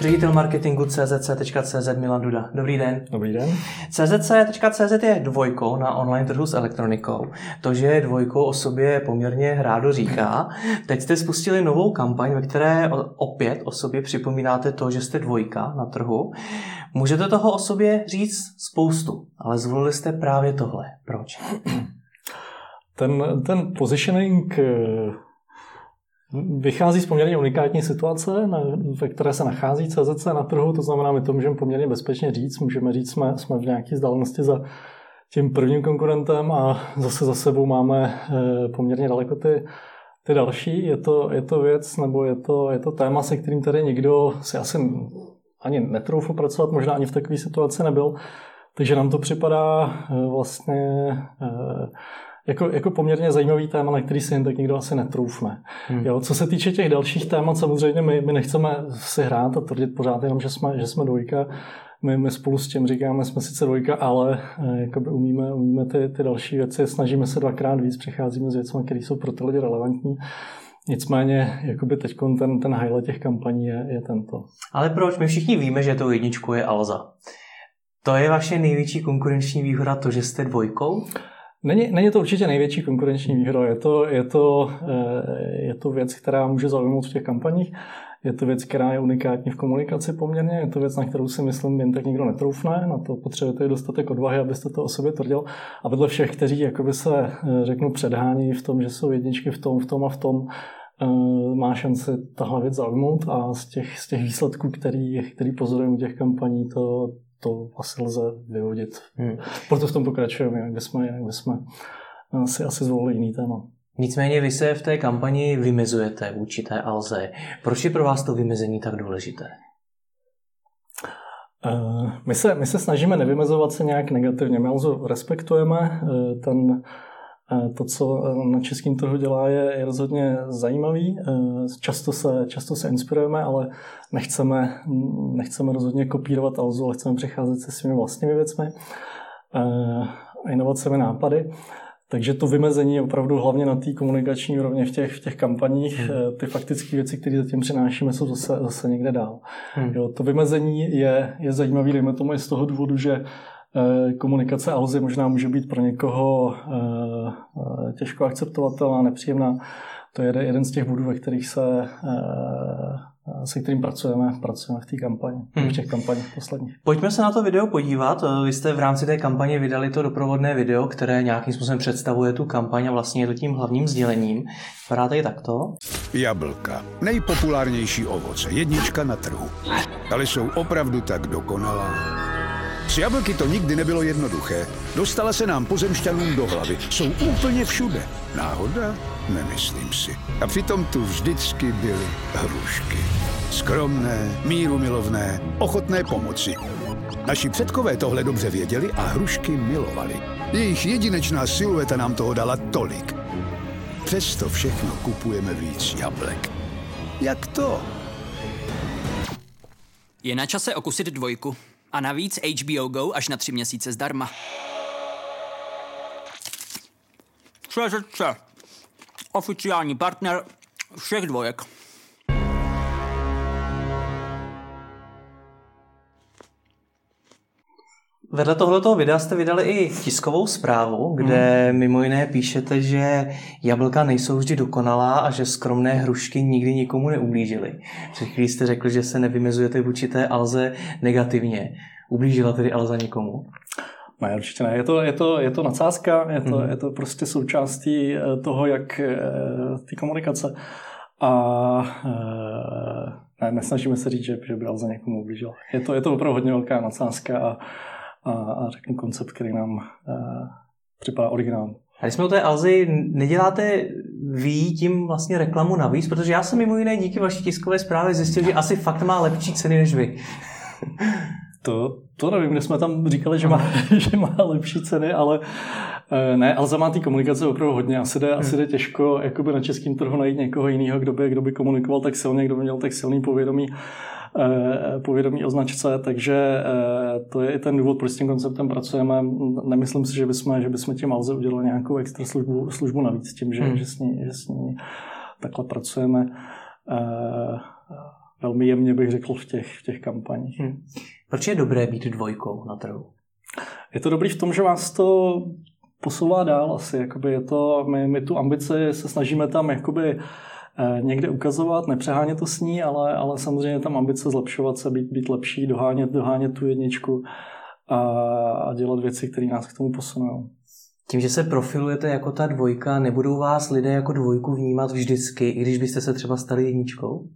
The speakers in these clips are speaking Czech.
Ředitel marketingu CZC.cz Milan Duda. Dobrý den. Dobrý den. CZC.cz je dvojkou na online trhu s elektronikou. To, že je dvojkou o sobě poměrně hrádo říká. Teď jste spustili novou kampaň, ve které opět o sobě připomínáte to, že jste dvojka na trhu. Můžete toho o sobě říct spoustu, ale zvolili jste právě tohle. Proč? Ten, ten positioning vychází z poměrně unikátní situace, ve které se nachází CZC na trhu, to znamená, my to můžeme poměrně bezpečně říct, můžeme říct, jsme, jsme v nějaké vzdálenosti za tím prvním konkurentem a zase za sebou máme eh, poměrně daleko ty, ty další. Je to, je to věc, nebo je to, je to téma, se kterým tady nikdo si asi ani netroufl pracovat, možná ani v takové situaci nebyl. Takže nám to připadá eh, vlastně eh, jako, jako poměrně zajímavý téma, na který si jen tak nikdo asi netroufne. Hmm. Jo, co se týče těch dalších témat, samozřejmě my, my nechceme si hrát a tvrdit pořád jenom, že jsme, že jsme dvojka. My, my spolu s tím říkáme, jsme sice dvojka, ale eh, jakoby umíme, umíme ty, ty další věci, snažíme se dvakrát víc, přicházíme s věcmi, které jsou pro ty lidi relevantní. Nicméně, jakoby teď ten, ten highlight těch kampaní je, je tento. Ale proč? My všichni víme, že to jedničku je Alza. To je vaše největší konkurenční výhoda, to, že jste dvojkou? Není, není to určitě největší konkurenční výhoda, je to, je, to, eh, je to věc, která může zaujmout v těch kampaních, je to věc, která je unikátní v komunikaci poměrně, je to věc, na kterou si myslím jen tak nikdo netroufne, na to potřebujete dostatek odvahy, abyste to o sobě tvrdil. A vedle všech, kteří jakoby se, eh, řeknu, předhání v tom, že jsou jedničky v tom, v tom a v tom, eh, má šanci tahle věc zaujmout a z těch, z těch výsledků, který, který pozorujeme u těch kampaní, to, to asi lze vyhodit. Hmm. Proto v tom pokračujeme, jak bychom, jak bychom eh, si asi zvolili jiný téma. Nicméně vy se v té kampani vymezujete vůči té Alze. Proč je pro vás to vymezení tak důležité? Eh, my se, my se snažíme nevymezovat se nějak negativně. My Alzu respektujeme. Eh, ten to, co eh, na českém trhu dělá, je, rozhodně zajímavý. Eh, často se, často se inspirujeme, ale nechceme, nechceme rozhodně kopírovat Alzu, ale chceme přecházet se svými vlastními věcmi, eh, inovacemi, nápady. Takže to vymezení je opravdu hlavně na té komunikační úrovni v těch, v těch kampaních. Hmm. Ty faktické věci, které zatím přinášíme, jsou zase, zase někde dál. Hmm. Jo, to vymezení je, je zajímavý, dejme tomu i z toho důvodu, že Eh, komunikace Alzy možná může být pro někoho eh, eh, těžko akceptovatelná, nepříjemná. To je jeden z těch bodů, ve kterých se se kterým pracujeme, pracujeme v té kampani, hmm. v těch kampaních posledních. Pojďme se na to video podívat. Vy jste v rámci té kampaně vydali to doprovodné video, které nějakým způsobem představuje tu kampaň a vlastně je to tím hlavním sdělením. Vypadá tady takto. Jablka. Nejpopulárnější ovoce. Jednička na trhu. Ale jsou opravdu tak dokonalá s jablky to nikdy nebylo jednoduché. Dostala se nám pozemšťanům do hlavy. Jsou úplně všude. Náhoda? Nemyslím si. A přitom tu vždycky byly hrušky. Skromné, míru milovné, ochotné pomoci. Naši předkové tohle dobře věděli a hrušky milovali. Jejich jedinečná silueta nám toho dala tolik. Přesto všechno kupujeme víc jablek. Jak to? Je na čase okusit dvojku. A navíc HBO Go až na tři měsíce zdarma. ČZC. Oficiální partner všech dvojek. Vedle tohoto videa jste vydali i tiskovou zprávu, kde hmm. mimo jiné píšete, že jablka nejsou vždy dokonalá a že skromné hrušky nikdy nikomu neublížily. Před chvíli jste řekl, že se nevymezujete vůči té Alze negativně. Ublížila tedy Alza někomu? Ne, určitě ne. Je to, je to, je to nadsázka, je to, hmm. je to prostě součástí eh, toho, jak eh, ty komunikace. A eh, ne, nesnažíme se říct, že, že by Alza někomu ublížila. Je to, je to opravdu hodně velká nadsázka a a, a řeknu koncept, který nám připadá originální. A když jsme u té Alzy, neděláte vy tím vlastně reklamu navíc? Protože já jsem mimo jiné díky vaší tiskové zprávě zjistil, že asi fakt má lepší ceny než vy. to, to nevím, kde jsme tam říkali, že má, že má lepší ceny, ale eh, ne, ale za má té komunikace opravdu hodně. Asi jde, hmm. asi jde těžko jakoby na českém trhu najít někoho jiného, kdo by, kdo by komunikoval tak silně, kdo by měl tak silný povědomí eh, povědomí o značce, takže eh, to je i ten důvod, proč s tím konceptem pracujeme. Nemyslím si, že bychom, že bychom tím Alze udělali nějakou extra službu, službu navíc tím, že, hmm. že, s ní, že s ní takhle pracujeme velmi jemně bych řekl v těch, v těch kampaních. Hmm. Proč je dobré být dvojkou na trhu? Je to dobrý v tom, že vás to posouvá dál asi. Jakoby je to, my, my tu ambici se snažíme tam jakoby eh, někde ukazovat, nepřehánět to s ní, ale, ale samozřejmě tam ambice zlepšovat se, být, být lepší, dohánět, dohánět tu jedničku a, a dělat věci, které nás k tomu posunou. Tím, že se profilujete jako ta dvojka, nebudou vás lidé jako dvojku vnímat vždycky, i když byste se třeba stali jedničkou?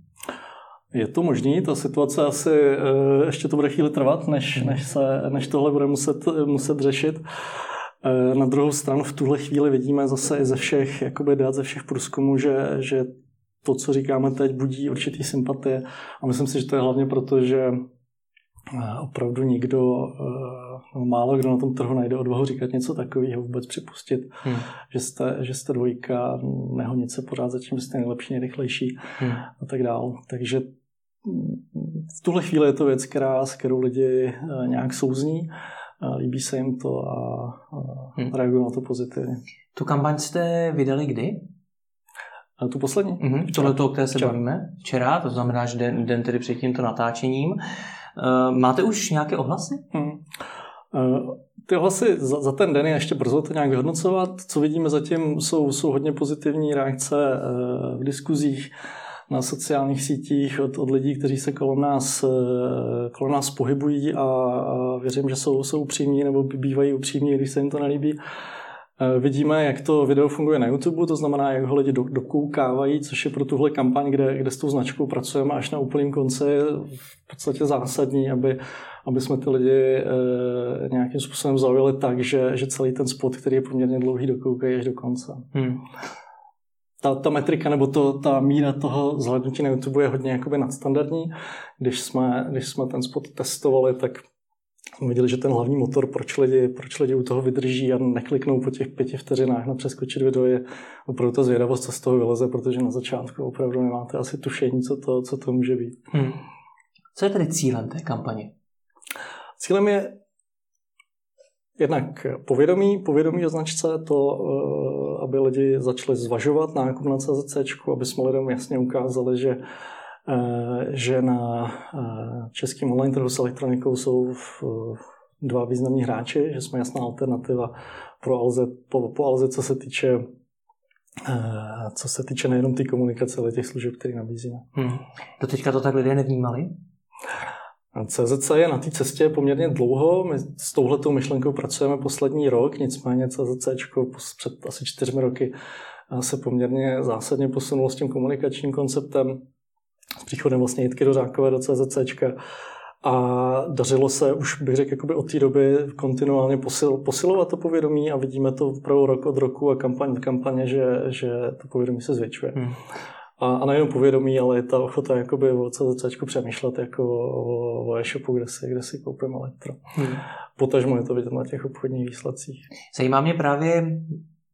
Je to možný, ta situace asi uh, ještě to bude chvíli trvat, než, než, se, než tohle bude muset, muset řešit. Uh, na druhou stranu v tuhle chvíli vidíme zase i ze všech jakoby dát ze všech průzkumů, že, že to, co říkáme teď, budí určitý sympatie. A myslím si, že to je hlavně proto, že eh, opravdu nikdo, no, málo kdo na tom trhu najde odvahu říkat něco takového, vůbec připustit, hmm. že, jste, že jste dvojka, nehonit se pořád za tím, že jste nejlepší, nejrychlejší hmm. a tak dál. Takže v tuhle chvíli je to věc, která, s kterou lidi eh, nějak souzní, líbí se jim to a, hmm. reagují na to pozitivně. Tu kampaň jste vydali kdy? A tu poslední? Mm-hmm. Tohle to, o které se Včera. bavíme? Včera, to znamená, že den, den tedy před tímto natáčením. Uh, máte už nějaké ohlasy? Hmm. Uh, ty ohlasy za, za ten den je ještě brzo to nějak vyhodnocovat. Co vidíme zatím, jsou, jsou hodně pozitivní reakce uh, v diskuzích na sociálních sítích od, od lidí, kteří se kolem nás, eh, kolem nás pohybují a, a věřím, že jsou, jsou upřímní nebo bývají upřímní, když se jim to nelíbí. Eh, vidíme, jak to video funguje na YouTube, to znamená, jak ho lidi dokoukávají, což je pro tuhle kampaň, kde, kde s tou značkou pracujeme až na úplném konci, v podstatě zásadní, aby, aby jsme ty lidi e, nějakým způsobem zaujali tak, že, že celý ten spot, který je poměrně dlouhý, dokoukají až do konce. Hmm ta, ta metrika nebo to, ta míra toho zhlednutí na YouTube je hodně jakoby nadstandardní. Když jsme, když jsme ten spot testovali, tak jsme viděli, že ten hlavní motor, proč lidi, proč lidi u toho vydrží a nekliknou po těch pěti vteřinách na přeskočit video, je opravdu ta zvědavost, co z toho vyleze, protože na začátku opravdu nemáte asi tušení, co to, co to může být. Hmm. Co je tedy cílem té kampaně? Cílem je jednak povědomí, povědomí o značce, to, eh, aby lidi začali zvažovat nákup na CZC, aby jsme lidem jasně ukázali, že eh, že na eh, českém online trhu s elektronikou jsou dva významní hráči, že jsme jasná alternativa pro Alze, po, po Alze, co se týče co se týče nejenom té komunikace, ale těch služeb, které nabízíme. Hmm. Do teďka to tak lidé nevnímali? CZC je na té cestě poměrně dlouho. My s touhletou myšlenkou pracujeme poslední rok, nicméně CZC před asi čtyřmi roky se poměrně zásadně posunulo s tím komunikačním konceptem, s příchodem vlastně Jitky do Řákové do CZC. A dařilo se už, bych řekl, jakoby od té doby kontinuálně posil, posilovat to povědomí a vidíme to opravdu rok od roku a kampaň od kampaně, že, že to povědomí se zvětšuje. Hmm. A, a nejenom povědomí, ale je ta ochota jakoby o CZC přemýšlet jako o, o e-shopu, kde si, kde si koupím elektro. Hmm. Potažmo je to vidět na těch obchodních výsledcích. Zajímá mě právě,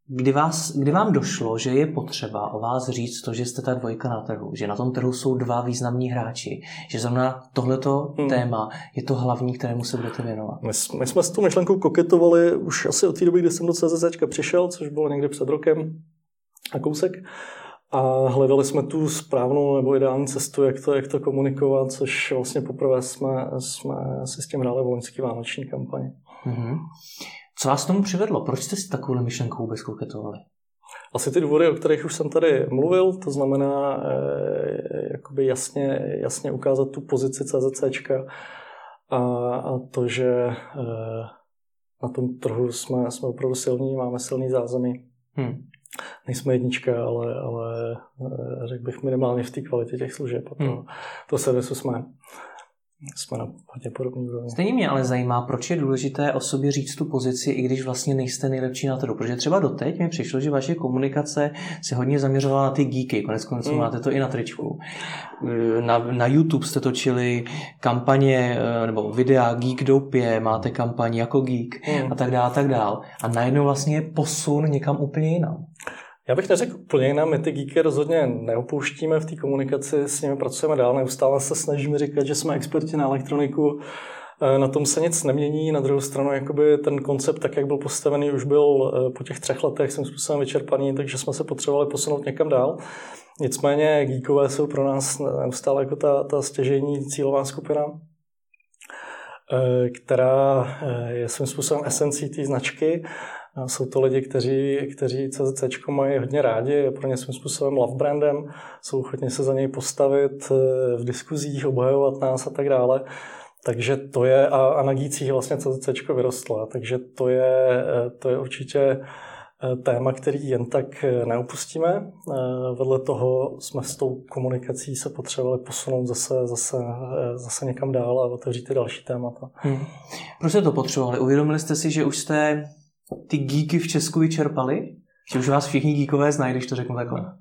kdy, vás, kdy vám došlo, že je potřeba o vás říct to, že jste ta dvojka na trhu, že na tom trhu jsou dva významní hráči, že zrovna tohleto hmm. téma je to hlavní, kterému se budete věnovat? My, my jsme s tou myšlenkou koketovali už asi od té doby, kdy jsem do CZC přišel, což bylo někdy před rokem a kousek a hledali jsme tu správnou nebo ideální cestu, jak to, jak to komunikovat, což vlastně poprvé jsme, jsme si s tím hráli v loňský vánoční kampani. Mm-hmm. Co vás tomu přivedlo? Proč jste si takovou myšlenkou vůbec koketovali? Asi ty důvody, o kterých už jsem tady mluvil, to znamená eh, jakoby jasně, jasně ukázat tu pozici CZCčka a, a to, že eh, na tom trhu jsme, jsme opravdu silní, máme silný zázemí. Hmm nejsme jednička, ale, ale eh, řekl bych minimálně v té kvalitě těch služeb. A to, hmm. to servisu jsme. Jsme na hodně podobný úrovni. Stejně mě ale zajímá, proč je důležité o sobě říct tu pozici, i když vlastně nejste nejlepší na trhu. Protože třeba doteď mi přišlo, že vaše komunikace se hodně zaměřovala na ty geeky. Konec konců mm. máte to i na tričku. Na, na YouTube jste točili kampaně nebo videa Geek Dopě, máte kampaň jako Geek mm. a tak dále, a tak dále. A najednou vlastně je posun někam úplně jinam. Já bych neřekl úplně jinak, my ty geeky rozhodně neopouštíme v té komunikaci, s nimi pracujeme dál, neustále se snažíme říkat, že jsme experti na elektroniku, e, na tom se nic nemění, na druhou stranu jakoby ten koncept, tak jak byl postavený, už byl e, po těch třech letech svým způsobem vyčerpaný, takže jsme se potřebovali posunout někam dál. Nicméně geekové jsou pro nás neustále jako ta, ta stěžení cílová skupina, e, která je svým způsobem esencí té značky jsou to lidi, kteří, kteří CZC mají hodně rádi, je pro ně svým způsobem love brandem, jsou ochotni se za něj postavit eh, v diskuzích, obhajovat nás a tak dále. Takže to je, a, a na gících vlastně CZC vyrostla, takže to je, eh, to je určitě eh, téma, který jen tak neopustíme. Vedle toho jsme s tou komunikací se potřebovali posunout zase, zase, zase někam dál a otevřít ty další témata. Hmm. Proč jste to potřebovali? Uvědomili jste si, že už jste ty geeky v Česku vyčerpali? Že už vás všichni geekové znají, když to řeknu takhle?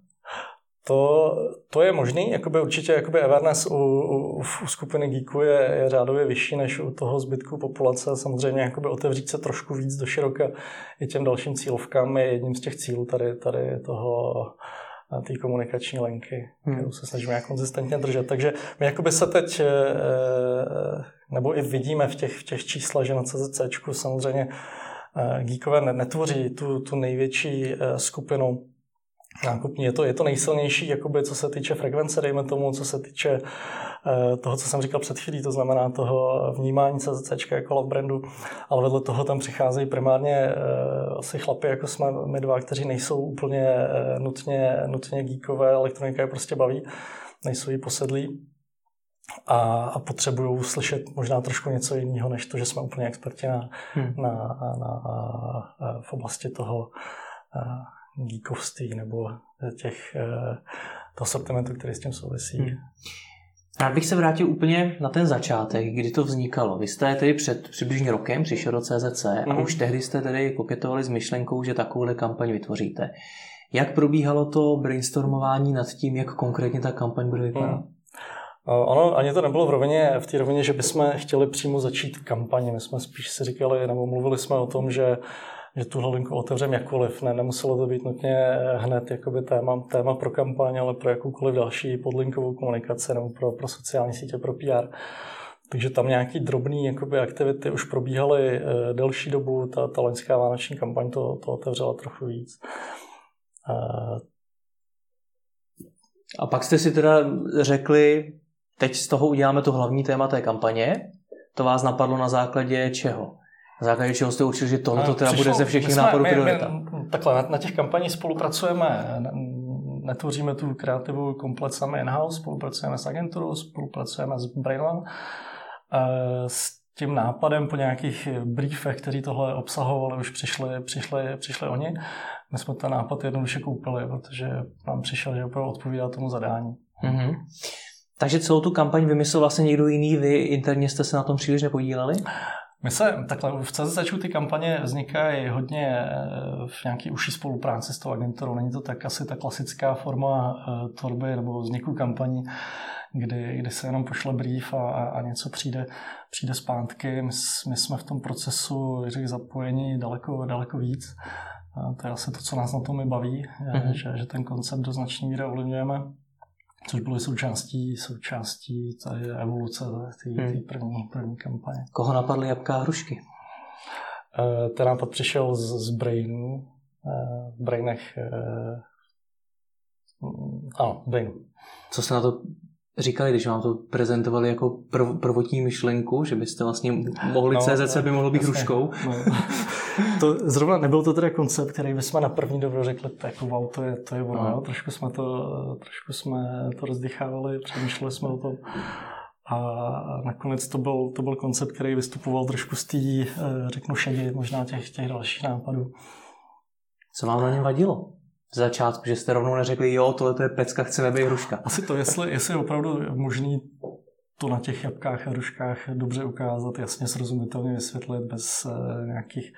To, to je možný, jakoby určitě jakoby awareness u, u, u skupiny geeků je, je řádově vyšší než u toho zbytku populace. Samozřejmě jakoby otevřít se trošku víc do široka i těm dalším cílovkám je jedním z těch cílů tady, tady toho té komunikační linky, hmm. kterou se snažíme jak konzistentně držet. Takže my jakoby se teď, eh, eh, nebo i vidíme v těch, v těch číslech, že na CZC samozřejmě Eh, geekové netvoří tu, tu největší eh, skupinu nákupní. Je to, je to nejsilnější, jakoby, co se týče frekvence, dejme tomu, co se týče eh, toho, co jsem říkal před chvílí, to znamená toho vnímání CZC jako love brandu, ale vedle toho tam přicházejí primárně asi chlapy, jako jsme my dva, kteří nejsou úplně nutně, nutně geekové, elektronika je prostě baví, nejsou jí posedlí a, a potřebují slyšet možná trošku něco jiného, než to, že jsme úplně experti na, hmm. na, na, na, v oblasti toho geekovství nebo těch, e, toho sortimentu, který s tím souvisí. Hmm. Rád bych se vrátil úplně na ten začátek, kdy to vznikalo. Vy jste tedy před přibližně rokem přišel do CZC mm. a hmm. už tehdy jste tedy koketovali s myšlenkou, že takovouhle kampaň vytvoříte. Jak probíhalo to brainstormování nad tím, jak konkrétně ta kampaň bude vypadat? Mm. Ono ani to nebylo v rovině, v té rovině, že bychom chtěli přímo začít kampaně. My jsme spíš si říkali, nebo mluvili jsme o tom, že že tuhle linku otevřeme jakkoliv. Ne, nemuselo to být nutně hned jakoby téma, téma pro kampaň, ale pro jakoukoliv další podlinkovou komunikaci nebo pro, pro sociální sítě, pro PR. Takže tam nějaký drobný jakoby, aktivity už probíhaly e, delší dobu. Ta, ta loňská vánoční kampaň to, to otevřela trochu víc. E, a pak jste si teda řekli, teď z toho uděláme to hlavní téma té kampaně. To vás napadlo na základě čeho? Na základě čeho jste určili, že tohle teda bude ze všech nápadů priorita? Takhle, na, na těch kampaních spolupracujeme, netvoříme tu kreativu komplet sami in-house, spolupracujeme s agenturou, spolupracujeme s Brainland. S tím nápadem po nějakých briefech, který tohle obsahovali, už přišli, přišli, přišli oni. My jsme ten nápad jednoduše koupili, protože nám přišel, že opravdu odpovídá tomu zadání. Mm-hmm. Takže celou tu kampaň vymyslel vlastně někdo jiný, vy interně jste se na tom příliš nepodíleli? My se takhle v CZC ty kampaně vznikají hodně eh, v nějaké užší spolupráci s tou agenturou. Není to tak asi ta klasická forma eh, tvorby nebo vzniku kampaní, kdy, kdy se jenom pošle brief a, a něco přijde, přijde zpátky. My, my jsme v tom procesu řekl, zapojení daleko, daleko víc. A to je asi to, co nás na tom i baví, mm-hmm. že, že ten koncept do značné míry ovlivňujeme což byly součástí, součástí tady evoluce té hmm. první, první kampaně. Koho napadly jabká a hrušky? Uh, ten nápad přišel z, z Brainu, uh, v Brainech, uh, ano, Brainu. Co se na to říkali, když vám to prezentovali jako prv, prvotní myšlenku, že byste vlastně mohli, no, CZC by mohlo být hruškou? No. to zrovna nebyl to teda koncept, který bychom na první dobro řekli, jako wow, to je, to je ono. No. Trošku jsme to, trošku jsme to rozdychávali, přemýšleli jsme o tom. A nakonec to byl, to byl koncept, který vystupoval trošku z té, eh, řeknu, šedi, možná těch, těch dalších nápadů. Co vám na něm vadilo? Z začátku, že jste rovnou neřekli, jo, tohle to je pecka, chceme být hruška. Asi to, jestli, jestli je opravdu možný to na těch jabkách a ruškách dobře ukázat, jasně srozumitelně vysvětlit bez uh, nějakých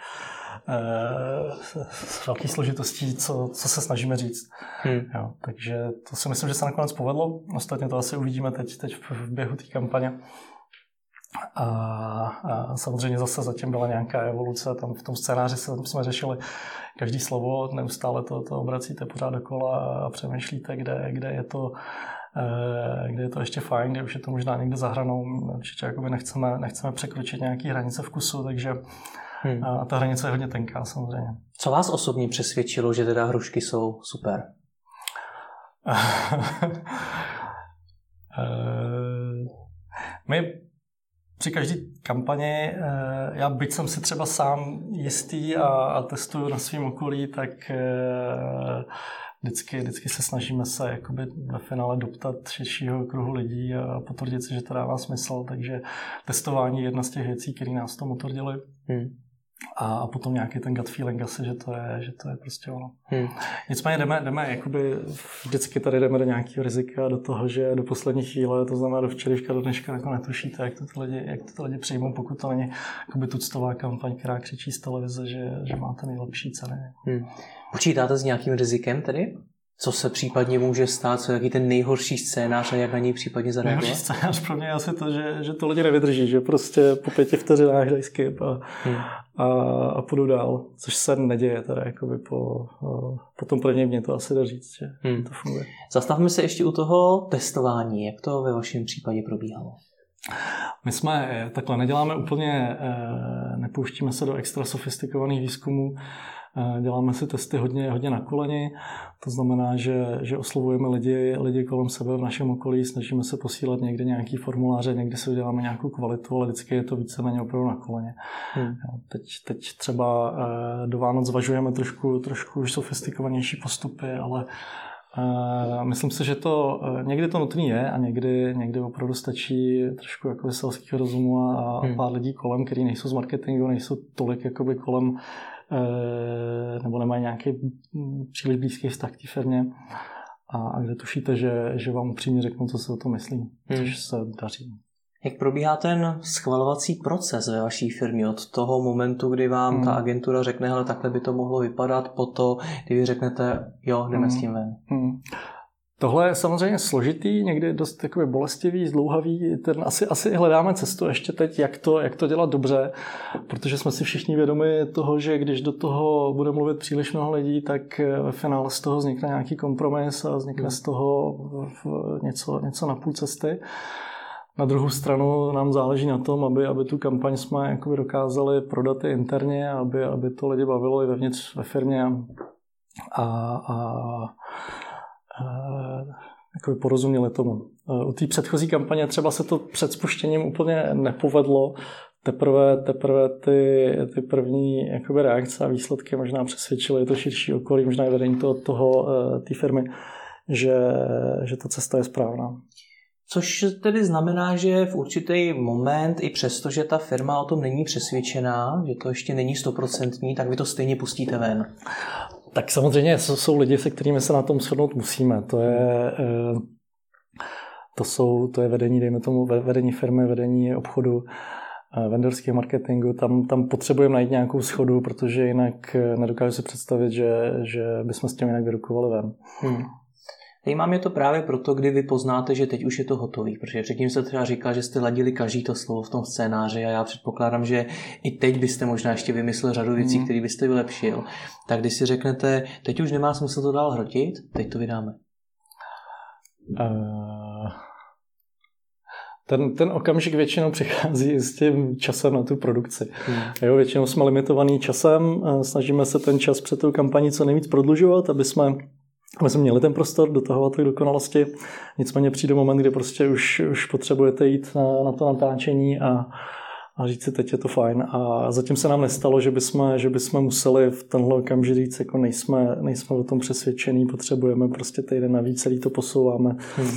uh, velkých složitostí, co, co se snažíme říct. Hmm. Jo, takže to si myslím, že se nakonec povedlo. Ostatně to asi uvidíme teď, teď v běhu té kampaně. A, a samozřejmě zase zatím byla nějaká evoluce, tam v tom scénáři jsme řešili každý slovo, neustále to, to obracíte pořád dokola a přemýšlíte, kde, kde je to eh, kde je to ještě fajn, kde už je to možná někde za hranou. Určitě jakoby nechceme, nechceme překročit nějaký hranice vkusu, takže hmm. a ta hranice je hodně tenká samozřejmě. Co vás osobně přesvědčilo, že teda hrušky jsou super? Eh, my při každé kampani, eh, já byť jsem si třeba sám jistý a, a testuju na svém okolí, tak eh, vždycky, vždycky se snažíme se jakoby ve finále doptat širšího kruhu lidí a potvrdit si, že to dává smysl. Takže testování je jedna z těch věcí, které nás to motvrdili. Hmm a, a potom nějaký ten gut feeling asi, že to je, že to je prostě ono. Hmm. Nicméně jdeme, jdeme jakoby vždycky tady jdeme do nějakého rizika, do toho, že do poslední chvíle, to znamená do včerejška, do dneška, jako netušíte, jak to ty lidi, jak to ty lidi přijmou, pokud to není jakoby tuctová kampaň, která křičí z televize, že, že máte nejlepší ceny. Hmm. Počítáte s nějakým rizikem tedy? Co se případně může stát, co je jaký ten nejhorší scénář a jak na něj případně zareagovat? Nejhorší scénář pro mě je asi to, že, že to lidi nevydrží, že prostě po pěti vteřinách dají skip a, hmm. a, a půjdu dál, což se neděje teda jakoby po, po tom prvním dně to asi dá říct, že hmm. to funguje. Zastavme se ještě u toho testování, jak to ve vašem případě probíhalo? My jsme eh, takhle neděláme úplně, eh, nepouštíme se do extra sofistikovaných výzkumů, Děláme si testy hodně, hodně na koleni, to znamená, že, že oslovujeme lidi, lidi kolem sebe v našem okolí, snažíme se posílat někde nějaký formuláře, někdy si uděláme nějakou kvalitu, ale vždycky je to víceméně opravdu na koleně. Hmm. Teď, teď třeba eh, do Vánoc zvažujeme trošku, trošku už sofistikovanější postupy, ale Uh, myslím si, že to někdy to nutný je a někdy, někdy opravdu stačí trošku jako selského rozumu a, hmm. pár lidí kolem, kteří nejsou z marketingu, nejsou tolik jakoby kolem Eh, nebo nemají nějaký příliš blízký vztah k té firmě a, a kde tušíte, že, že vám upřímně řeknu, co se o to myslí, hmm. což se daří. Jak probíhá ten schvalovací proces ve vaší firmě od toho momentu, kdy vám hmm. ta agentura řekne, hele, takhle by to mohlo vypadat, po to, kdy vy řeknete, jo, jdeme hmm. s tím ven? Hmm. Tohle je samozřejmě složitý, někdy dost takový bolestivý, zdlouhavý. Ten asi, asi hledáme cestu ještě teď, jak to, jak to dělat dobře, protože jsme si všichni vědomi toho, že když do toho bude mluvit příliš mnoho lidí, tak ve finále z toho vznikne nějaký kompromis a vznikne z toho něco, něco na půl cesty. Na druhou stranu nám záleží na tom, aby, aby tu kampaň jsme jakoby dokázali prodat i interně, aby, aby to lidi bavilo i vevnitř ve firmě. A, a jako porozuměli tomu. U té předchozí kampaně třeba se to před spuštěním úplně nepovedlo, teprve, teprve ty, ty první jakoby reakce a výsledky možná přesvědčily to širší okolí, možná i vedení toho, toho e, té firmy, že, že ta cesta je správná. Což tedy znamená, že v určitý moment, i přesto, že ta firma o tom není přesvědčená, že to ještě není stoprocentní, tak vy to stejně pustíte ven. Tak samozřejmě jsou lidi, se kterými se na tom shodnout musíme. To je, eh, to jsou, to je vedení, dejme tomu, vedení firmy, vedení obchodu, eh, vendorského marketingu. Tam, tam potřebujeme najít nějakou schodu, protože jinak eh, nedokážu si představit, že, že bychom s tím jinak vyrukovali ven. Hmm. Zajímá mě to právě proto, kdy vy poznáte, že teď už je to hotový, protože předtím se třeba říkal, že jste ladili každý to slovo v tom scénáři a já předpokládám, že i teď byste možná ještě vymyslel řadu věcí, mm. které byste vylepšil. Tak když si řeknete, teď už nemá smysl to dál hrotit, teď to vydáme. Uh, ten, ten okamžik většinou přichází s tím časem na tu produkci. Hmm. Jo, většinou jsme limitovaný časem, snažíme se ten čas před tou kampaní co nejvíc prodlužovat, aby jsme my jsme měli ten prostor dotahovat k dokonalosti, nicméně přijde moment, kdy prostě už, už potřebujete jít na, na to natáčení a, a říct si, teď je to fajn. A zatím se nám nestalo, že bychom, že bychom museli v tenhle okamžik říct, jako nejsme, nejsme o tom přesvědčení, potřebujeme prostě týden navíc, celý to posouváme. Hmm.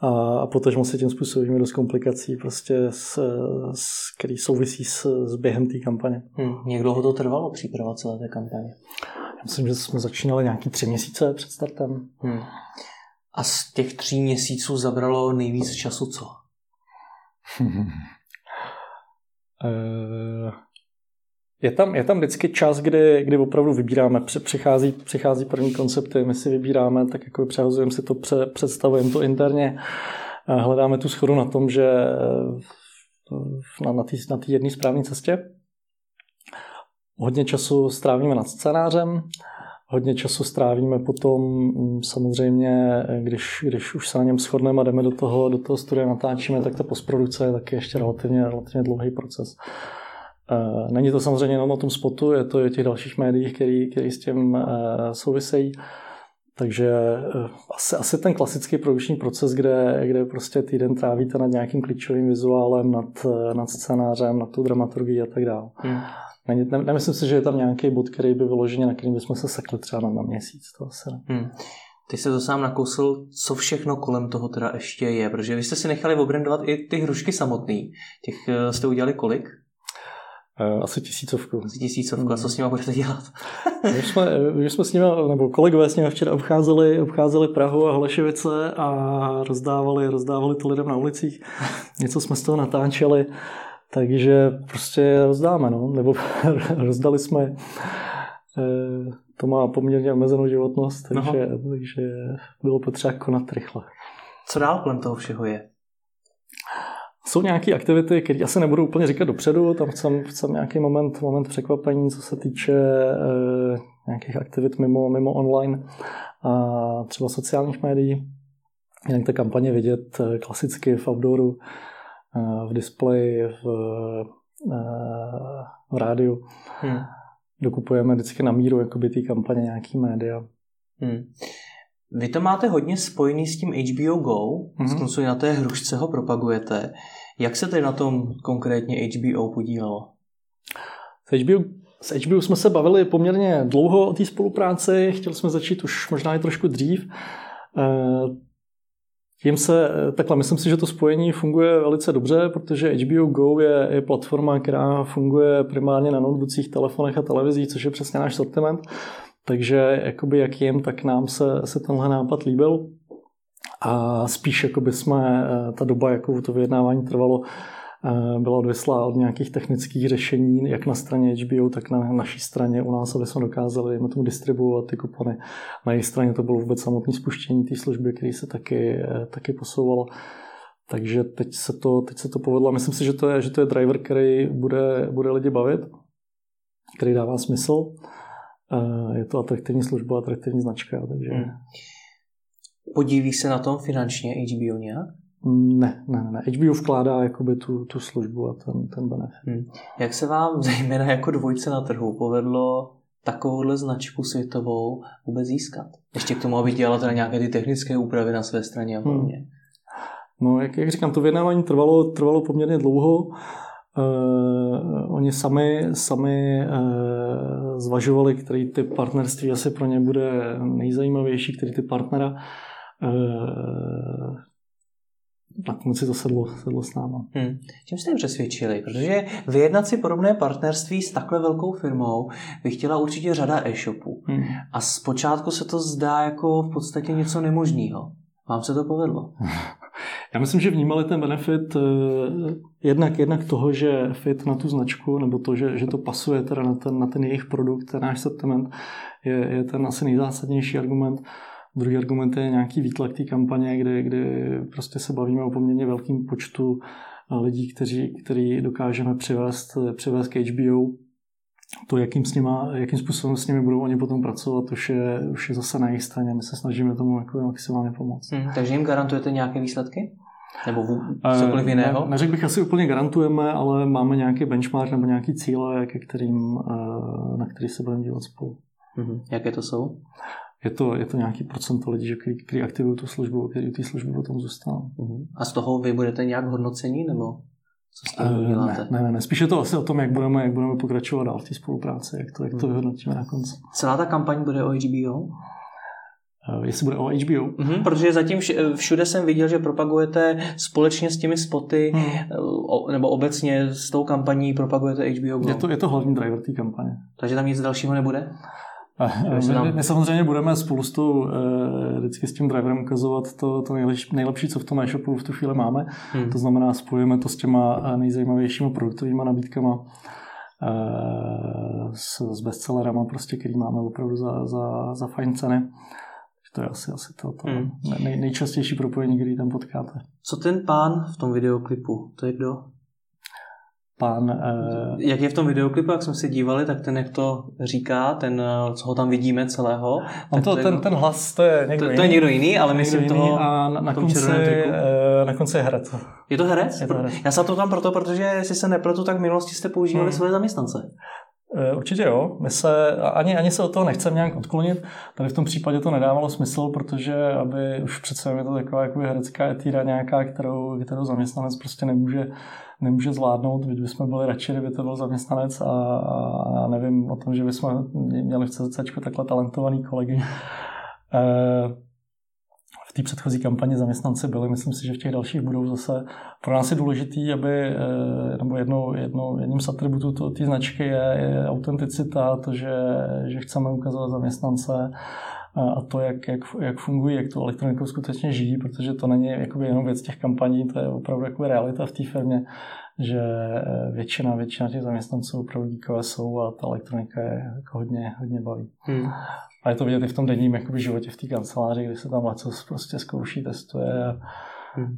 A, a protože se tím způsobíme dost komplikací, prostě s, s, který souvisí s, s během té kampaně. Hmm. Jak dlouho to trvalo příprava celé té kampaně? Myslím, že jsme začínali nějaký tři měsíce před startem. Hmm. A z těch tří měsíců zabralo nejvíc času co? Eh, je tam, je tam vždycky čas, kdy, kdy opravdu vybíráme, přichází, přichází první koncepty, my si vybíráme, tak jako přehazujeme si to, pře, představujeme to interně, hledáme tu schodu na tom, že na, na té na jedné správné cestě. Hodně času strávíme nad scénářem, hodně času strávíme potom mm, samozřejmě, když, když už se na něm shodneme a jdeme do toho, do toho studia natáčíme, tak ta postprodukce je taky ještě relativně, relativně dlouhý proces. Eh, není to samozřejmě jenom o tom spotu, je to i o těch dalších médiích, který, který s tím eh, souvisejí. Takže eh, asi, asi ten klasický produkční proces, kde, kde prostě týden trávíte nad nějakým klíčovým vizuálem, nad, nad scénářem, nad tu dramaturgií a tak dále. Hmm. Ne, ne, nemyslím si, že je tam nějaký bod, který by vyloženě, na kterým bychom se sekli třeba na, na měsíc. To asi ne. Hmm. Ty jsi to sám nakousl, co všechno kolem toho teda ještě je, protože vy jste si nechali obrendovat i ty hrušky samotný. Těch jste udělali kolik? Eh, asi tisícovku. Asi tisícovku. A co s nimi budete dělat? my, jsme, my jsme s nimi, nebo kolegové s nimi včera obcházeli, obcházeli Prahu a Holešovice a rozdávali, rozdávali to lidem na ulicích. Něco jsme z toho natáčeli, takže prostě rozdáme, no. Nebo rozdali jsme eh, to má poměrně omezenou životnost, takže, takže bylo potřeba konat rychle. Co dál kolem toho všeho je? Jsou nějaké aktivity, které asi nebudu úplně říkat dopředu, tam chcem, chcem nějaký moment, moment překvapení, co se týče e, nějakých aktivit mimo, mimo online a třeba sociálních médií. Jinak ta kampaně vidět eh, klasicky v outdooru, v displeji, v, e, v rádiu. Hmm. Dokupujeme vždycky na míru jakoby té kampaně nějaký média. Hmm. Vy to máte hodně spojený s tím HBO Go, mm-hmm. s na té hrušce ho propagujete. Jak se tedy na tom konkrétně HBO podílelo? S HBO, s HBO jsme se bavili poměrně dlouho o té spolupráci, chtěli jsme začít už možná i trošku dřív. Eh, tím se, takhle, myslím si, že to spojení funguje velice dobře, protože HBO Go je, je platforma, která funguje primárně na notebookích, telefonech a televizích, což je přesně náš sortiment. Takže jakoby jak jim, tak nám se, se tenhle nápad líbil. A spíš jakoby jsme, eh, ta doba, jakou to vyjednávání trvalo, eh, byla odvislá od nějakých technických řešení, jak na straně HBO, tak na naší straně u nás, aby jsme dokázali jim tomu distribuovat ty kupony. Na jejich straně to bylo vůbec samotné spuštění té služby, který se taky, eh, taky posouvalo. Takže teď se to, teď se to povedlo. Myslím si, že to je, že to je driver, který bude, bude lidi bavit, který dává smysl je to atraktivní služba, atraktivní značka. Takže... Hmm. Podílí se na tom finančně HBO nějak? Ne, ne, ne. HBO vkládá jakoby tu, tu službu a ten, ten benefit. Hmm. Jak se vám, zejména jako dvojce na trhu, povedlo takovouhle značku světovou vůbec získat? Ještě k tomu, aby dělala teda nějaké ty technické úpravy na své straně a podobně. Hmm. No, jak, jak říkám, to vyjednávání trvalo, trvalo poměrně dlouho. Uh, oni sami, sami uh, zvažovali, který typ partnerství asi pro ně bude nejzajímavější, který typ partnera. Uh, nakonec si to sedlo, sedlo s náma. Hmm. Čím jste přesvědčili? Protože vyjednat si podobné partnerství s takhle velkou firmou by chtěla určitě řada e-shopů. Hmm. A zpočátku se to zdá jako v podstatě něco nemožného. Vám se to povedlo? Já myslím, že vnímali ten benefit eh, jednak, jednak toho, že fit na tu značku, nebo to, že, že to pasuje teda na ten, na ten jejich produkt, ten náš sortiment, je, je ten asi nejzásadnější argument. Druhý argument je nějaký výtlak té kampaně, kdy, kdy prostě se bavíme o poměrně velkým počtu eh, lidí, kteří, který dokážeme přivést, přivést k HBO to, jakým, s nima, jakým způsobem s nimi budou oni potom pracovat, už je, už je zase na jejich straně. My se snažíme tomu jako maximálně pomoct. Hmm, takže jim garantujete nějaké výsledky? Nebo eh, cokoliv jiného? Ne, neřekl bych asi úplně garantujeme, ale máme nějaký benchmark nebo nějaký cíle, ke kterým, eh, na který se budeme dívat spolu. Hmm. Jaké to jsou? Je to, je to nějaký procento lidí, který, který aktivují tu službu, který ty služby potom zůstanou. Hmm. A z toho vy budete nějak hodnocení, nebo? Co s tím děláte? Ne, ne, ne, spíš je to asi o tom, jak budeme, jak budeme pokračovat dál v té spolupráci, jak to, jak to hmm. vyhodnotíme na konci. Celá ta kampaň bude o HBO? Uh, jestli bude o HBO? Mm-hmm, protože zatím všude jsem viděl, že propagujete společně s těmi spoty, hmm. Eh, nebo obecně s tou kampaní propagujete HBO Go. Je to, je to hlavní driver té kampaně. Takže tam nic dalšího nebude? My, my samozřejmě budeme spolu s tou, vždycky s tím driverem ukazovat to, to nejlepší, nejlepší, co v tom e-shopu v tu chvíli máme. Hmm. To znamená, spojujeme to s těma nejzajímavějšími produktovými nabídkama s, s bestsellerama, prostě, který máme opravdu za, za, za fajn ceny. To je asi, asi to, to hmm. nej, nejčastější propojení, který tam potkáte. Co ten pán v tom videoklipu? To je kdo? Pán, uh... Jak je v tom videoklipu, jak jsme si dívali, tak ten, jak to říká, ten, eh, co ho tam vidíme celého. On to, to ten, ten hlas, to je někdo to, jiný. To je někdo jiný, ale myslím jiný toho a na, na, konci, na konci je herec. Je to herec? Je to herec. Já se to tam proto, protože jestli se nepletu, tak v minulosti jste používali hmm. své zaměstnance. Eh, určitě jo. My se, ani, ani se od toho nechceme nějak odklonit. Tady v tom případě to nedávalo smysl, protože aby už přece je to taková herecká etíra nějaká, kterou, kterou zaměstnanec prostě nemůže, nemůže zvládnout. Byť bychom byli radši, kdyby to byl zaměstnanec a, a nevím o tom, že bychom měli v CZC takhle talentovaný kolegy. E, v té předchozí kampani zaměstnanci byli, myslím si, že v těch dalších budou zase. Pro nás je důležitý, aby, eh, nebo jednou, jednou, jedním z atributů té značky je, je autenticita, to, že, že chceme ukazovat zaměstnance a to, jak, jak, jak fungují, jak tu elektronikou skutečně žijí, protože to není jakoby jenom věc těch kampaní, to je opravdu jako realita v té firmě, že eh, většina, většina těch zaměstnanců opravdu díkové jsou a ta elektronika je jako hodně, hodně baví. Hmm. A je to vidět i v tom denním jakoby, životě v té kanceláři, kdy se tam něco prostě zkouší, testuje. A... Hmm.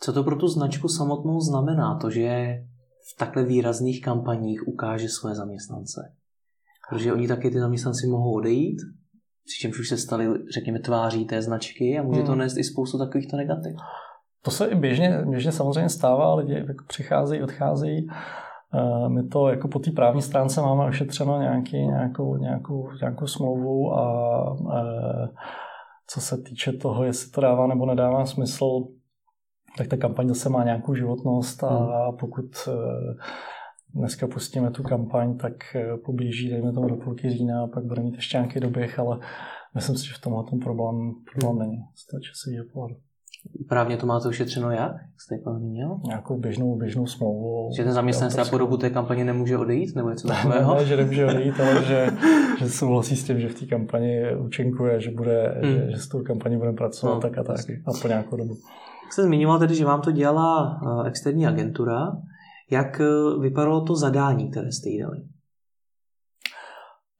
Co to pro tu značku samotnou znamená, to, že v takhle výrazných kampaních ukáže své zaměstnance? Protože oni taky ty zaměstnanci mohou odejít, přičemž už se stali, řekněme, tváří té značky a může hmm. to nést i spoustu takovýchto negativ. To se i běžně, běžně samozřejmě stává, lidi jako přicházejí, odcházejí Eh, my to jako po té právní stránce máme ošetřeno nějaký, nějakou, nějakou, nějakou smlouvu a e, co se týče toho, jestli to dává nebo nedává smysl, tak ta kampaň zase má nějakou životnost a hmm. pokud e, dneska pustíme tu kampaň, tak poběží, dejme tomu do půlky října a pak bude mít ještě nějaký doběh, ale myslím si, že v tomhle tom problém, problém není z toho časového pohledu. Právně to máte ošetřeno jak? Jste to zmínil? Nějakou běžnou, běžnou smlouvu. Že ten zaměstnanec na po dobu té kampaně nemůže odejít? Nebo něco takového? ne, že nemůže odejít, ale že, že souhlasí s tím, že v té kampani účinkuje, že, bude, hmm. že, že s tou kampaní budeme pracovat no, tak a tak a po nějakou dobu. Jak jste zmiňoval tedy, že vám to dělala eh, externí agentura. Jak eh, vypadalo to zadání, které jste jí dali?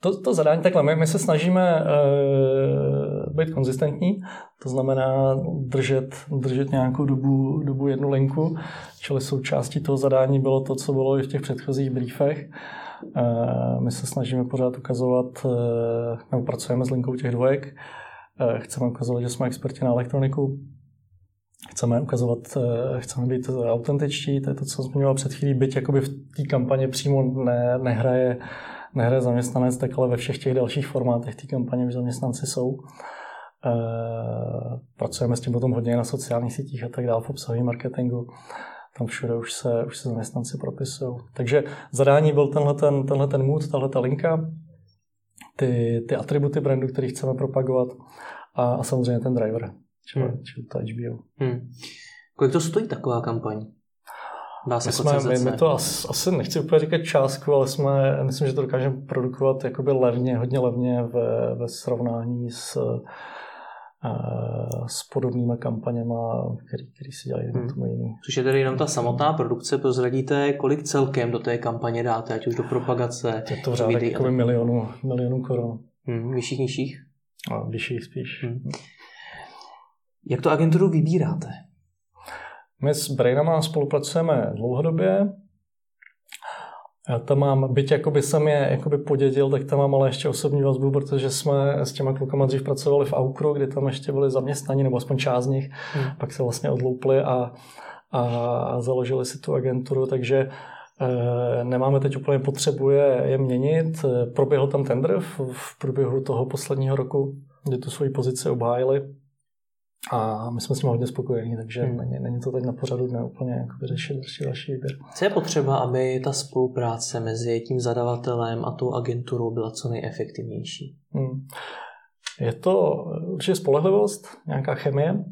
To, to zadání takhle, my, my se snažíme uh, být konzistentní, to znamená držet, držet nějakou dobu, dobu jednu linku, čili součástí toho zadání bylo to, co bylo i v těch předchozích briefech. Uh, my se snažíme pořád ukazovat, uh, nebo pracujeme s linkou těch dvojek, uh, chceme ukazovat, že jsme experti na elektroniku, chceme ukazovat, chceme být autentičtí, to je to, co zmiňoval před chvílí, byť jakoby v té kampani přímo ne, nehraje nehraje zaměstnanec, tak ale ve všech těch dalších formátech té kampaně už zaměstnanci jsou. E, pracujeme s tím potom hodně na sociálních sítích a tak dále, v obsahovém marketingu. Tam všude už se, už se zaměstnanci propisují. Takže zadání byl tenhle ten, tenhle ten mood, tahle ta linka, ty, ty atributy brandu, které chceme propagovat a, a samozřejmě ten driver, čili, hmm. čili to HBO. Hmm. Kolik to stojí taková kampaň? Dá se my, jsme, my, my, to asi, asi nechci úplně říkat částku, ale jsme, myslím, že to dokážeme produkovat jakoby levně, hodně levně ve, ve srovnání s, s podobnými kampaněma, který, který si dělají hmm. tomu jiný. Což je tedy jenom ta samotná produkce, prozradíte, kolik celkem do té kampaně dáte, ať už do propagace. Je to řádek jako milionu, milionu korun. Hmm, vyšších, nižších? A vyšších spíš. Hmm. Jak to agenturu vybíráte? My s Brainama spolupracujeme dlouhodobě. Já tam mám, byť jakoby jsem je jakoby podědil, tak tam mám ale ještě osobní vazbu, protože jsme s těma klukama dřív pracovali v Aukru, kde tam ještě byli zaměstnaní, nebo aspoň část z nich, hmm. pak se vlastně odloupli a, a založili si tu agenturu, takže e, nemáme teď úplně potřebu je, je měnit. Proběhl tam tender v, v průběhu toho posledního roku, kdy tu svoji pozici obhájili a my jsme s tím hodně spokojení, takže hmm. není, není to teď na pořadu dne úplně jako řešit další, další výběr. Co je potřeba, aby ta spolupráce mezi tím zadavatelem a tou agenturou byla co nejefektivnější? Hmm. Je to určitě spolehlivost, nějaká chemie,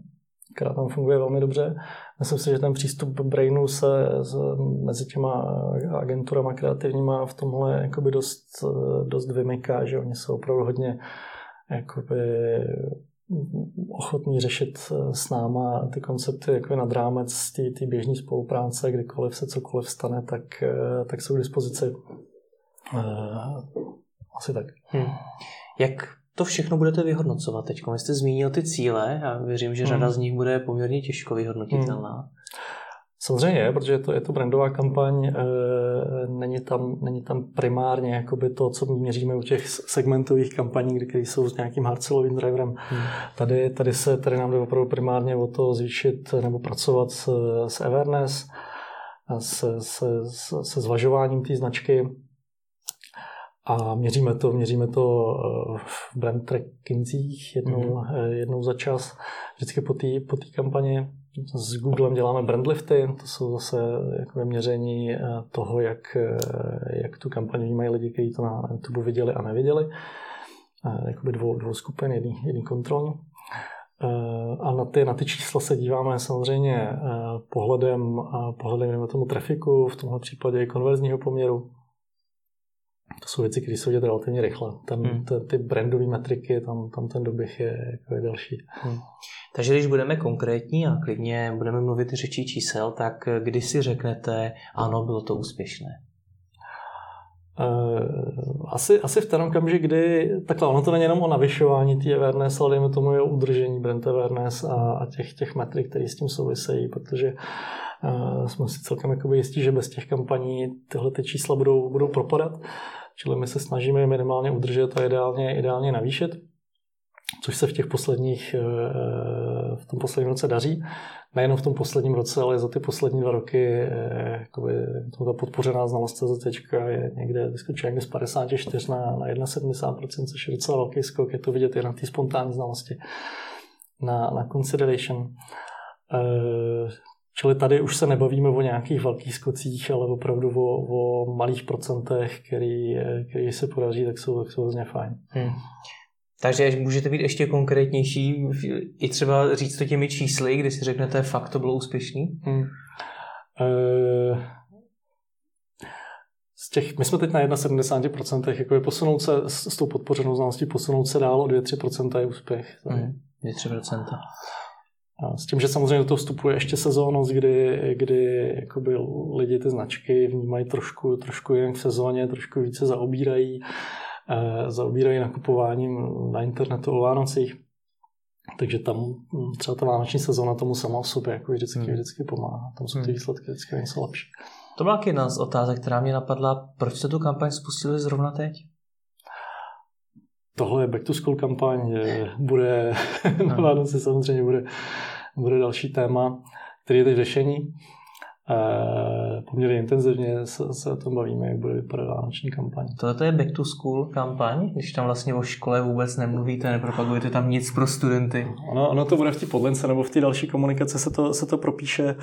která tam funguje velmi dobře. Myslím si, že ten přístup Brainu se z, mezi těma agenturama kreativníma v tomhle jakoby dost, dost vymyká, že oni jsou opravdu hodně jakoby ochotní řešit s náma ty koncepty jako nad rámec té běžné spolupráce, kdykoliv se cokoliv stane, tak, tak jsou k dispozici. Asi tak. Hmm. Jak to všechno budete vyhodnocovat teď? Vy jste zmínil ty cíle a věřím, že řada hmm. z nich bude poměrně těžko vyhodnotitelná. Hmm. Samozřejmě, protože to, je to brandová kampaň, e, není, tam, není tam primárně jakoby to, co měříme u těch segmentových kampaní, které jsou s nějakým hardcellovým driverem. Hmm. Tady, tady se tady nám jde opravdu primárně o to zvýšit nebo pracovat s, s awareness, se, se, se, se zvažováním té značky, a měříme to, měříme to eh, v brand trackingcích jednou, mm-hmm. jednou za čas, vždycky po té po kampani. S Googlem děláme brandlifty, to jsou zase jako měření eh, toho, jak, jak tu kampaň vnímají lidi, kteří to na YouTube viděli a neviděli. Jakoby dvou, dvou skupin, jedný, jedný kontrolní. A na ty, na ty čísla se díváme samozřejmě pohledem, pohledem tomu trafiku, v tomhle případě konverzního poměru, jsou věci, které se dělat relativně rychle. Ten, hmm. ty, ty brandové metriky, tam, tam ten doběh je, jako je delší. Hmm. Takže když budeme konkrétní a klidně budeme mluvit řečí čísel, tak kdy si řeknete, ano, bylo to úspěšné? Uh, asi, asi v ten okamžik, kdy, takhle, ono to není jenom o navyšování té awareness, ale dejme tomu i o udržení brand awareness a, a těch, těch metrik, které s tím souvisejí, protože uh, jsme si celkem jakoby jistí, že bez těch kampaní tyhle ty čísla budou, budou propadat. Čili my se snažíme minimálně udržet a ideálně, ideálně navýšit, což se v těch posledních, eh, v tom posledním roce daří. Nejenom v tom posledním roce, ale za ty poslední dva roky eh, jakoby, ta podpořená znalost CZ je někde vyskočila někde z 54 na, na 71%, což je docela velký skok. Je to vidět i na té spontánní znalosti, na, na consideration. Čili tady už se nebavíme o nějakých velkých skocích, ale opravdu o, o malých procentech, který, který se podaří, tak jsou, tak jsou hrozně fajn. Hmm. Takže můžete být ještě konkrétnější, i třeba říct to těmi čísly, kdy si řeknete, fakt to bylo úspěšný? Hmm. E, z těch, my jsme teď na 71%, jako je posunout se s, s tou podpořenou znalostí, posunout se dál o 2-3% je úspěch. Hmm. 2-3%. S tím, že samozřejmě do toho vstupuje ještě sezónnost, kdy, kdy jakoby lidi ty značky vnímají trošku, trošku jinak v sezóně, trošku více zaobírají, eh, zaobírají nakupováním na internetu o Vánocích. Takže tam hm, třeba ta vánoční sezóna tomu sama o sobě jako vždycky, hmm. vždycky pomáhá. Tam jsou ty hmm. výsledky vždycky něco lepší. To byla jedna z otázek, která mě napadla. Proč jste tu kampaň spustili zrovna teď? Tohle je back to school kampaň, bude na Vánoce samozřejmě bude, bude další téma, který je teď v řešení. Eh, poměrně intenzivně se, se o tom bavíme, jak bude vypadat vánoční kampaň. Tohle je back to school kampaň, když tam vlastně o škole vůbec nemluvíte, nepropagujete tam nic pro studenty. Ono, ono to bude v té podlince nebo v té další komunikaci se to, se to propíše.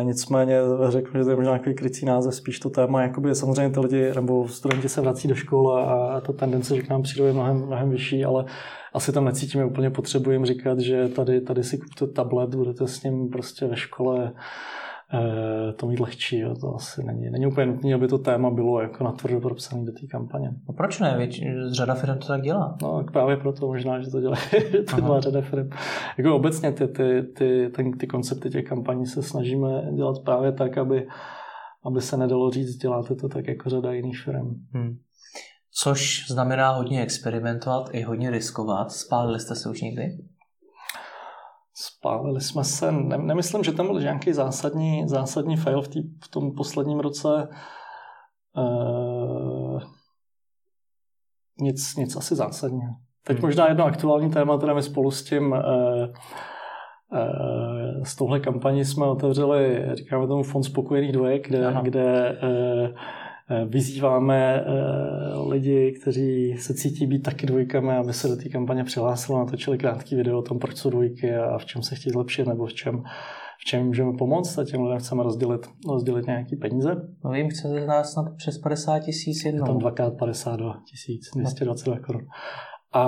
E, nicméně řeknu, že to je možná nějaký krycí název, spíš to téma, jakoby samozřejmě ty lidi nebo studenti se vrací do školy a ta tendence, že k nám přijdou je mnohem, mnohem vyšší, ale asi tam necítíme úplně potřebujeme říkat, že tady, tady si kupte tablet, budete s ním prostě ve škole to mít lehčí. Jo. To asi není, není úplně nutné, aby to téma bylo jako natvrdo propsané do té kampaně. No proč ne? Věč, řada firm to tak dělá. No právě proto možná, že to dělá, to dělá řada firm. Jako obecně ty, ty, ty, ty, ty koncepty těch kampaní se snažíme dělat právě tak, aby, aby se nedalo říct, děláte to tak jako řada jiných firm. Hmm. Což znamená hodně experimentovat i hodně riskovat. Spálili jste se už někdy? Spálili jsme se, ne, nemyslím, že tam byl nějaký zásadní, zásadní fail v, tý, v tom posledním roce. Uh, nic, nic asi zásadního. Teď hmm. možná jedno aktuální téma, které my spolu s tím, uh, uh, s touhle kampaní jsme otevřeli, říkáme tomu Fond spokojených dvojek, kde, kde Eh, vyzýváme eh, lidi, kteří se cítí být taky dvojkami, aby se do té kampaně přihlásili, natočili krátký video o tom, proč jsou dvojky a v čem se chtějí zlepšit nebo v čem, v čem můžeme pomoct a těm lidem chceme rozdělit, rozdělit nějaký peníze. No vím, chcete nás snad přes 50 tisíc jednou. Je tam dvakrát 52 tisíc, 222 korun. A,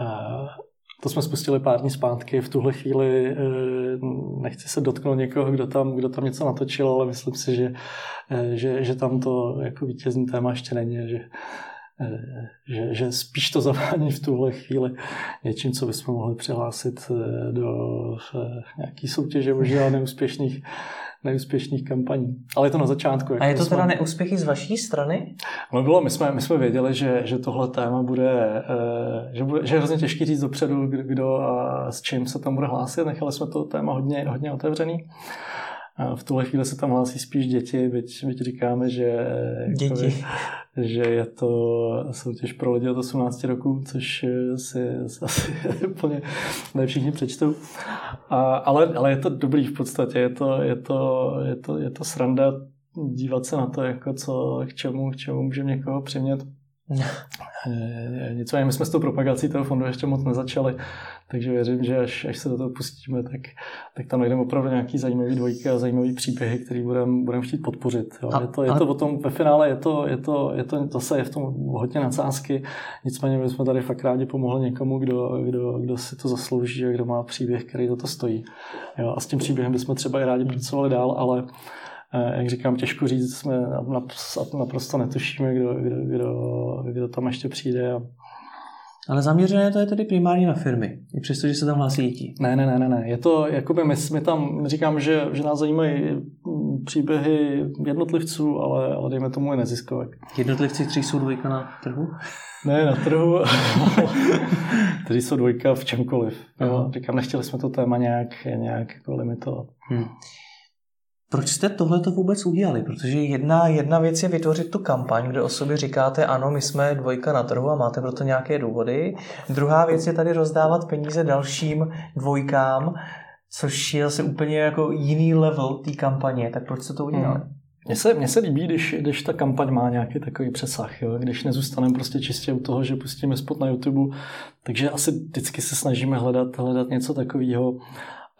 a to jsme spustili pár dní zpátky. V tuhle chvíli eh, nechci se dotknout někoho, kdo tam, kdo tam něco natočil, ale myslím si, že, eh, že, že tam to jako vítězný téma ještě není, že, eh, že, že spíš to zavání v tuhle chvíli něčím, co bychom mohli přihlásit do nějaký soutěže možná neúspěšných neúspěšných kampaní. Ale je to na začátku. A je to teda jsme... neúspěchy z vaší strany? No bylo, my jsme, my jsme věděli, že, že tohle téma bude, eh, že, bude, že je hrozně těžký říct dopředu, kdo a s čím se tam bude hlásit. Nechali jsme to téma hodně, hodně otevřený. V tuhle chvíli se tam hlásí spíš děti, byť, byť říkáme, že, děti. Jakoby, že je to soutěž pro lidi od 18 roků, což si asi úplně ne všichni přečtou. A, ale, ale je to dobrý v podstatě, je to, je to, je to, je to sranda dívat se na to, jako co, k čemu, k čemu může někoho přimět. Eh, nicméně my jsme s tou propagací toho fondu ještě moc nezačali, takže věřím, že až, až se do toho pustíme, tak, tak tam najdeme opravdu nějaký zajímavý dvojky a zajímavý příběhy, který budeme budem chtít podpořit. Jo. A, je, to, je to o tom, ve finále je to, je to, je to zase je v tom hodně nadsázky, nicméně my jsme tady fakt rádi pomohli někomu, kdo, kdo, kdo si to zaslouží a kdo má příběh, který za to stojí. Jo. A s tím příběhem bychom třeba i rádi pracovali dál, ale jak říkám, těžko říct, jsme naprosto netušíme, kdo, kdo, kdo, kdo tam ještě přijde. A... Ale zaměřené to je tedy primárně na firmy, i přesto, že se tam hlásí děti. Ne, ne, ne, ne, ne. Je to, jakoby my, my tam, říkám, že, že nás zajímají příběhy jednotlivců, ale, ale dejme tomu i neziskovek. Jednotlivci, kteří jsou dvojka na trhu? Ne, na trhu, kteří jsou dvojka v čemkoliv. Jo. Říkám, nechtěli jsme to téma nějak, nějak jako limitovat. Hmm. Proč jste tohle to vůbec udělali? Protože jedna, jedna věc je vytvořit tu kampaň, kde o sobě říkáte, ano, my jsme dvojka na trhu a máte proto nějaké důvody. Druhá věc je tady rozdávat peníze dalším dvojkám, což je zase úplně jako jiný level té kampaně. Tak proč jste to udělali? Hmm. Mně se, mně se líbí, když, když ta kampaň má nějaký takový přesah, jo? když nezůstaneme prostě čistě u toho, že pustíme spot na YouTube, takže asi vždycky se snažíme hledat, hledat něco takového,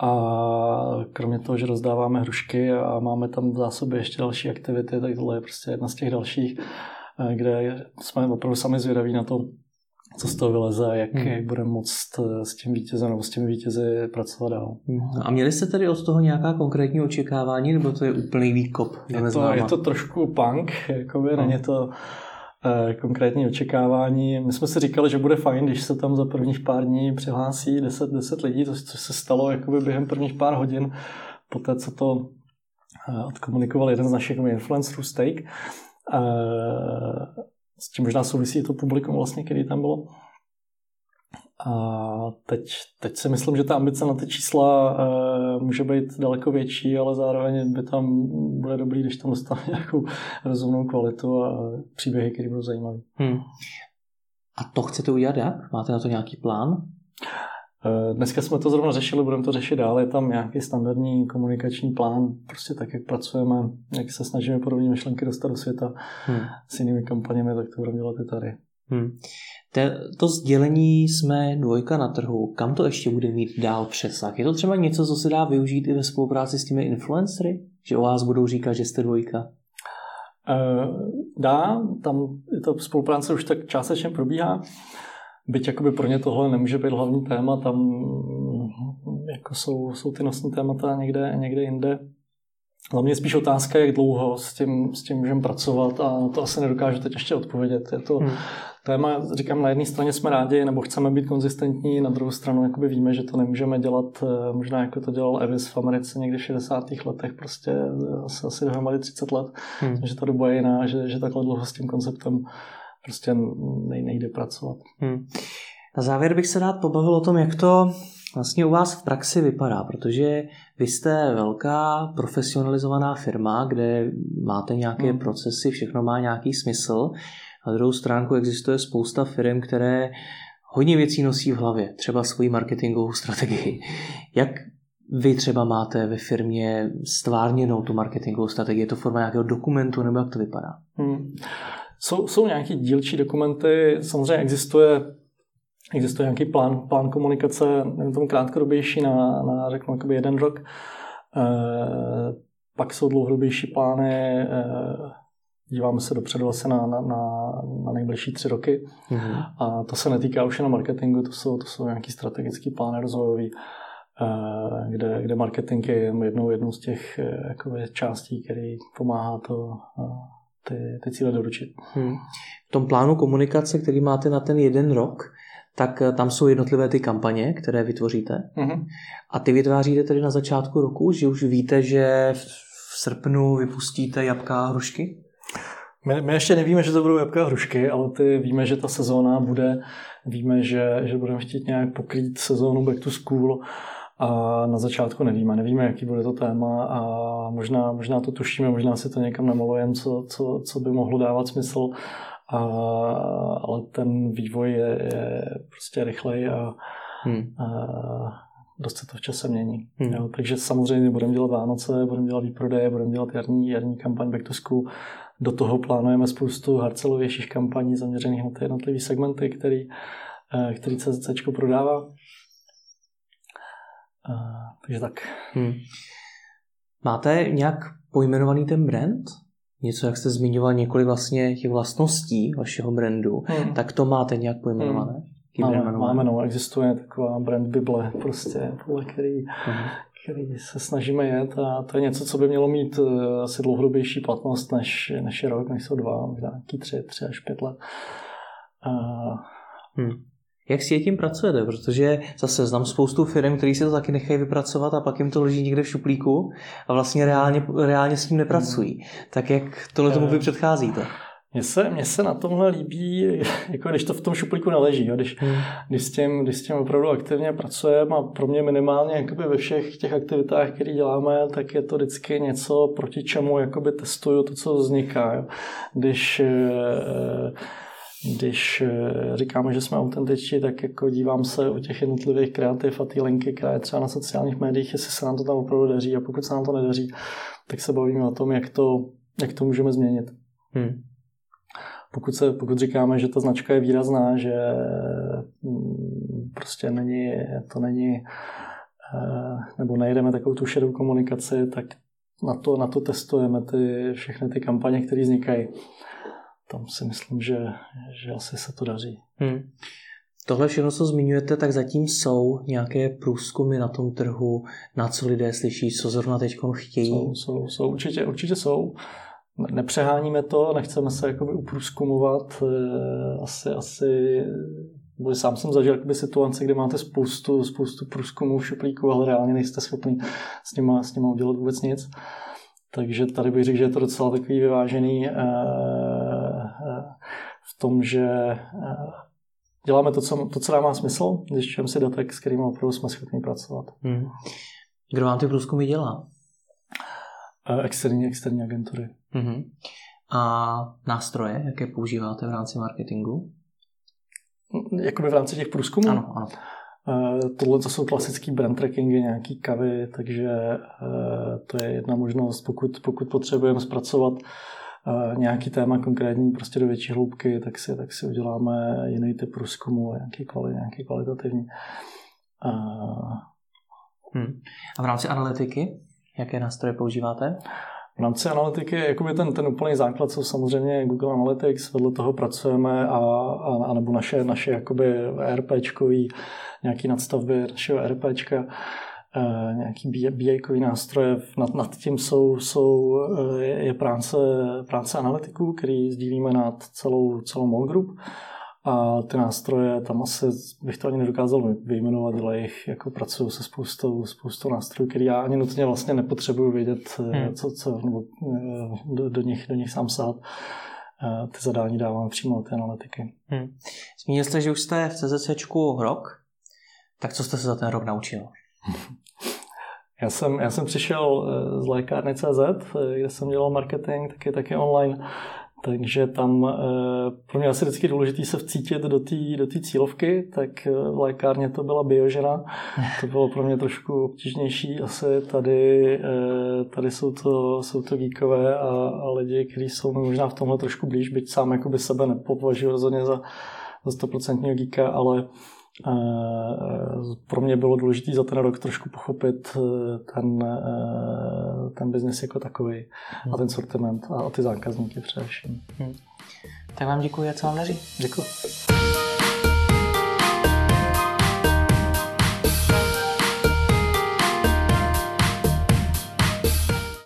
a kromě toho, že rozdáváme hrušky a máme tam v zásobě ještě další aktivity, tak tohle je prostě jedna z těch dalších, eh, kde jsme opravdu sami zvědaví na to, co z toho vyleze a jak, hmm. jak budeme moct eh, s tím vítězem nebo s těmi vítězi pracovat dál. Hmm. A měli jste tedy od toho nějaká konkrétní očekávání, nebo to je úplný výkop? Je to, je to trošku punk, jakoby, hmm. není to Eh, konkrétní očekávání. My jsme si říkali, že bude fajn, když se tam za prvních pár dní přihlásí 10, 10 lidí, což se stalo jakoby během prvních pár hodin, poté co to eh, odkomunikoval jeden z našich influencerů Steak. Eh, s tím možná souvisí to publikum vlastně, který tam bylo. A teď, teď si myslím, že ta ambice na ty čísla uh, může být daleko větší, ale zároveň by tam bude dobrý, když tam dostane nějakou rozumnou kvalitu a příběhy, které budou zajímavé. Hmm. A to chcete udělat jak? Máte na to nějaký plán? Uh, dneska jsme to zrovna řešili, budeme to řešit dál. Je tam nějaký standardní komunikační plán, prostě tak, jak pracujeme, jak se snažíme podobné myšlenky dostat do světa hmm. s jinými kampaněmi, tak to budeme dělat i tady. Hmm. To sdělení jsme dvojka na trhu. Kam to ještě bude mít dál přesah? Je to třeba něco, co se dá využít i ve spolupráci s těmi influencery? Že o vás budou říkat, že jste dvojka? Uh, dá, tam ta spolupráce už tak částečně probíhá. Byť jakoby pro ně tohle nemůže být hlavní téma, tam jako jsou, jsou ty nosní témata někde, někde jinde. Za mě je spíš otázka, jak dlouho s tím, s tím můžeme pracovat a to asi nedokážu teď ještě odpovědět. Je to hmm. Téma, říkám, na jedné straně jsme rádi nebo chceme být konzistentní, na druhou stranu jakoby víme, že to nemůžeme dělat eh, možná jako to dělal Evis v Americe někdy v 60. letech, prostě asi, asi dohromady 30 let, hmm. že ta doba je jiná, že, že takhle dlouho s tím konceptem prostě nejde pracovat. Hmm. Na závěr bych se rád pobavil o tom, jak to vlastně u vás v praxi vypadá, protože vy jste velká profesionalizovaná firma, kde máte nějaké hmm. procesy, všechno má nějaký smysl. Na druhou stránku existuje spousta firm, které hodně věcí nosí v hlavě, třeba svoji marketingovou strategii. Jak vy třeba máte ve firmě stvárněnou tu marketingovou strategii? Je to forma nějakého dokumentu nebo jak to vypadá? Hmm. Jsou, jsou nějaké dílčí dokumenty, samozřejmě existuje existuje nějaký plán, plán komunikace, nevím tomu krátkodobější na, na řeknu, jakoby jeden rok. E, pak jsou dlouhodobější plány, e, díváme se dopředu asi na, na, na, na nejbližší tři roky. Mm-hmm. A to se netýká už jenom marketingu, to jsou, to jsou nějaký strategický plány rozvojový, eh, kde, kde marketing je jednou, jednou z těch jakoby, částí, který pomáhá to, ty, ty cíle doručit. Hmm. V tom plánu komunikace, který máte na ten jeden rok, tak tam jsou jednotlivé ty kampaně, které vytvoříte. Mm-hmm. A ty vytváříte tedy na začátku roku, že už víte, že v srpnu vypustíte jabka a hrušky? My, my ještě nevíme, že to budou jabka a hrušky, ale ty víme, že ta sezóna bude, víme, že, že budeme chtít nějak pokrýt sezónu back to school a na začátku nevíme. Nevíme, jaký bude to téma a možná, možná to tušíme, možná si to někam namalujeme, co, co, co by mohlo dávat smysl, a, ale ten vývoj je, je prostě rychlej a, hmm. a dost se to v čase mění. Hmm. Jo, takže samozřejmě budeme dělat Vánoce, budeme dělat výprodeje, budeme dělat jarní, jarní kampaň Back to School. Do toho plánujeme spoustu harcelovějších kampaní zaměřených na ty jednotlivé segmenty, který, eh, který CZC prodává. A, takže tak. Hmm. Máte nějak pojmenovaný ten brand? Něco, jak jste zmiňoval, několik vlastně těch vlastností vašeho brandu, hmm. tak to máte nějak pojmenované? Hmm. Máme, máme, no, existuje taková brand Bible, prostě, podle který, hmm. Který se snažíme jet a to je něco, co by mělo mít uh, asi dlouhodobější platnost než, než je rok, než jsou dva, možná nějaký tři, tři až pět let. Uh, hmm. Jak si je tím pracujete? Protože zase znám spoustu firm, které si to taky nechají vypracovat a pak jim to leží někde v šuplíku a vlastně reálně, reálně s tím nepracují. Tak jak tohle tomu vy předcházíte? Mně se, mně se na tomhle líbí, jako když to v tom šuplíku neleží, jo, když, hmm. když, s tím, když s tím opravdu aktivně pracujeme a pro mě minimálně jakoby ve všech těch aktivitách, které děláme, tak je to vždycky něco, proti čemu jakoby testuju to, co vzniká. Jo. Když eh, když eh, říkáme, že jsme autentičtí, tak jako dívám se u těch jednotlivých kreativ a ty linky, která je třeba na sociálních médiích, jestli se nám to tam opravdu daří a pokud se nám to nedaří, tak se bavíme o tom, jak to, jak to můžeme změnit. Hmm. Pokud, se, pokud říkáme, že ta značka je výrazná, že mm, prostě není, to není, eh, nebo nejdeme takovou tu šedou komunikaci, tak na to, na to testujeme ty, všechny ty kampaně, které vznikají tam si myslím, že, že asi se to daří. Hmm. Tohle všechno, co zmiňujete, tak zatím jsou nějaké průzkumy na tom trhu, na co lidé slyší, co zrovna teď chtějí? Jsou, jsou, jsou určitě, určitě jsou. Nepřeháníme to, nechceme se jakoby uprůzkumovat. Eh, asi, asi bo sám jsem zažil jakoby situace, kde máte spoustu, spoustu průzkumů v šuplíku, ale reálně nejste schopni s nima, s nima udělat vůbec nic. Takže tady bych řekl, že je to docela takový vyvážený eh, v tom, že eh, děláme to, co, to, co dává smysl, zjišťujeme si datek, s kterými opravdu jsme schopni pracovat. Hmm. Kdo vám ty průzkumy dělá? Externí, externí agentury. Hmm. A nástroje, jaké používáte v rámci marketingu? Jakoby v rámci těch průzkumů? Ano, ano. Tohle to jsou klasický brand trackingy, nějaký kavy, takže uh, to je jedna možnost, pokud, pokud potřebujeme zpracovat nějaký téma konkrétní prostě do větší hloubky, tak si, tak si uděláme jiný typ průzkumu, nějaký, kvali, nějaký kvalitativní. Hmm. A v rámci analytiky, jaké nástroje používáte? V rámci analytiky jakoby ten, ten úplný základ jsou samozřejmě Google Analytics, vedle toho pracujeme a, a, a nebo naše, naše jakoby ERPčkový, nějaký nadstavby našeho ERPčka Eh, nějaký BI nástroje. Nad, nad tím jsou, jsou, eh, je práce, práce analytiků, který sdílíme nad celou, celou MOL Group. A ty nástroje, tam asi bych to ani nedokázal vyjmenovat, ale jich jako pracuju se spoustou, spoustou nástrojů, který já ani nutně vlastně nepotřebuju vědět, eh, hmm. co, co, nebo do, do, nich, do nich sám sát. Ty zadání dávám přímo ty analytiky. Hmm. Zmínil jste, že už jste v CZCčku rok, tak co jste se za ten rok naučil? Já jsem, já jsem přišel eh, z lékárny CZ, eh, kde jsem dělal marketing, taky, taky online, takže tam eh, pro mě asi vždycky důležité se vcítit do té do cílovky, tak v lékárně to byla biožena. To bylo pro mě trošku obtížnější. Asi tady, tady jsou, to, jsou to geekové a, a lidi, kteří jsou mi možná v tomhle trošku blíž, byť sám jakoby sebe nepovažuji rozhodně za, za 100% geeka, ale pro mě bylo důležité za ten rok trošku pochopit ten, ten biznis jako takový hmm. a ten sortiment a ty zákazníky především. Hmm. Tak vám děkuji a co vám daří. Děkuji.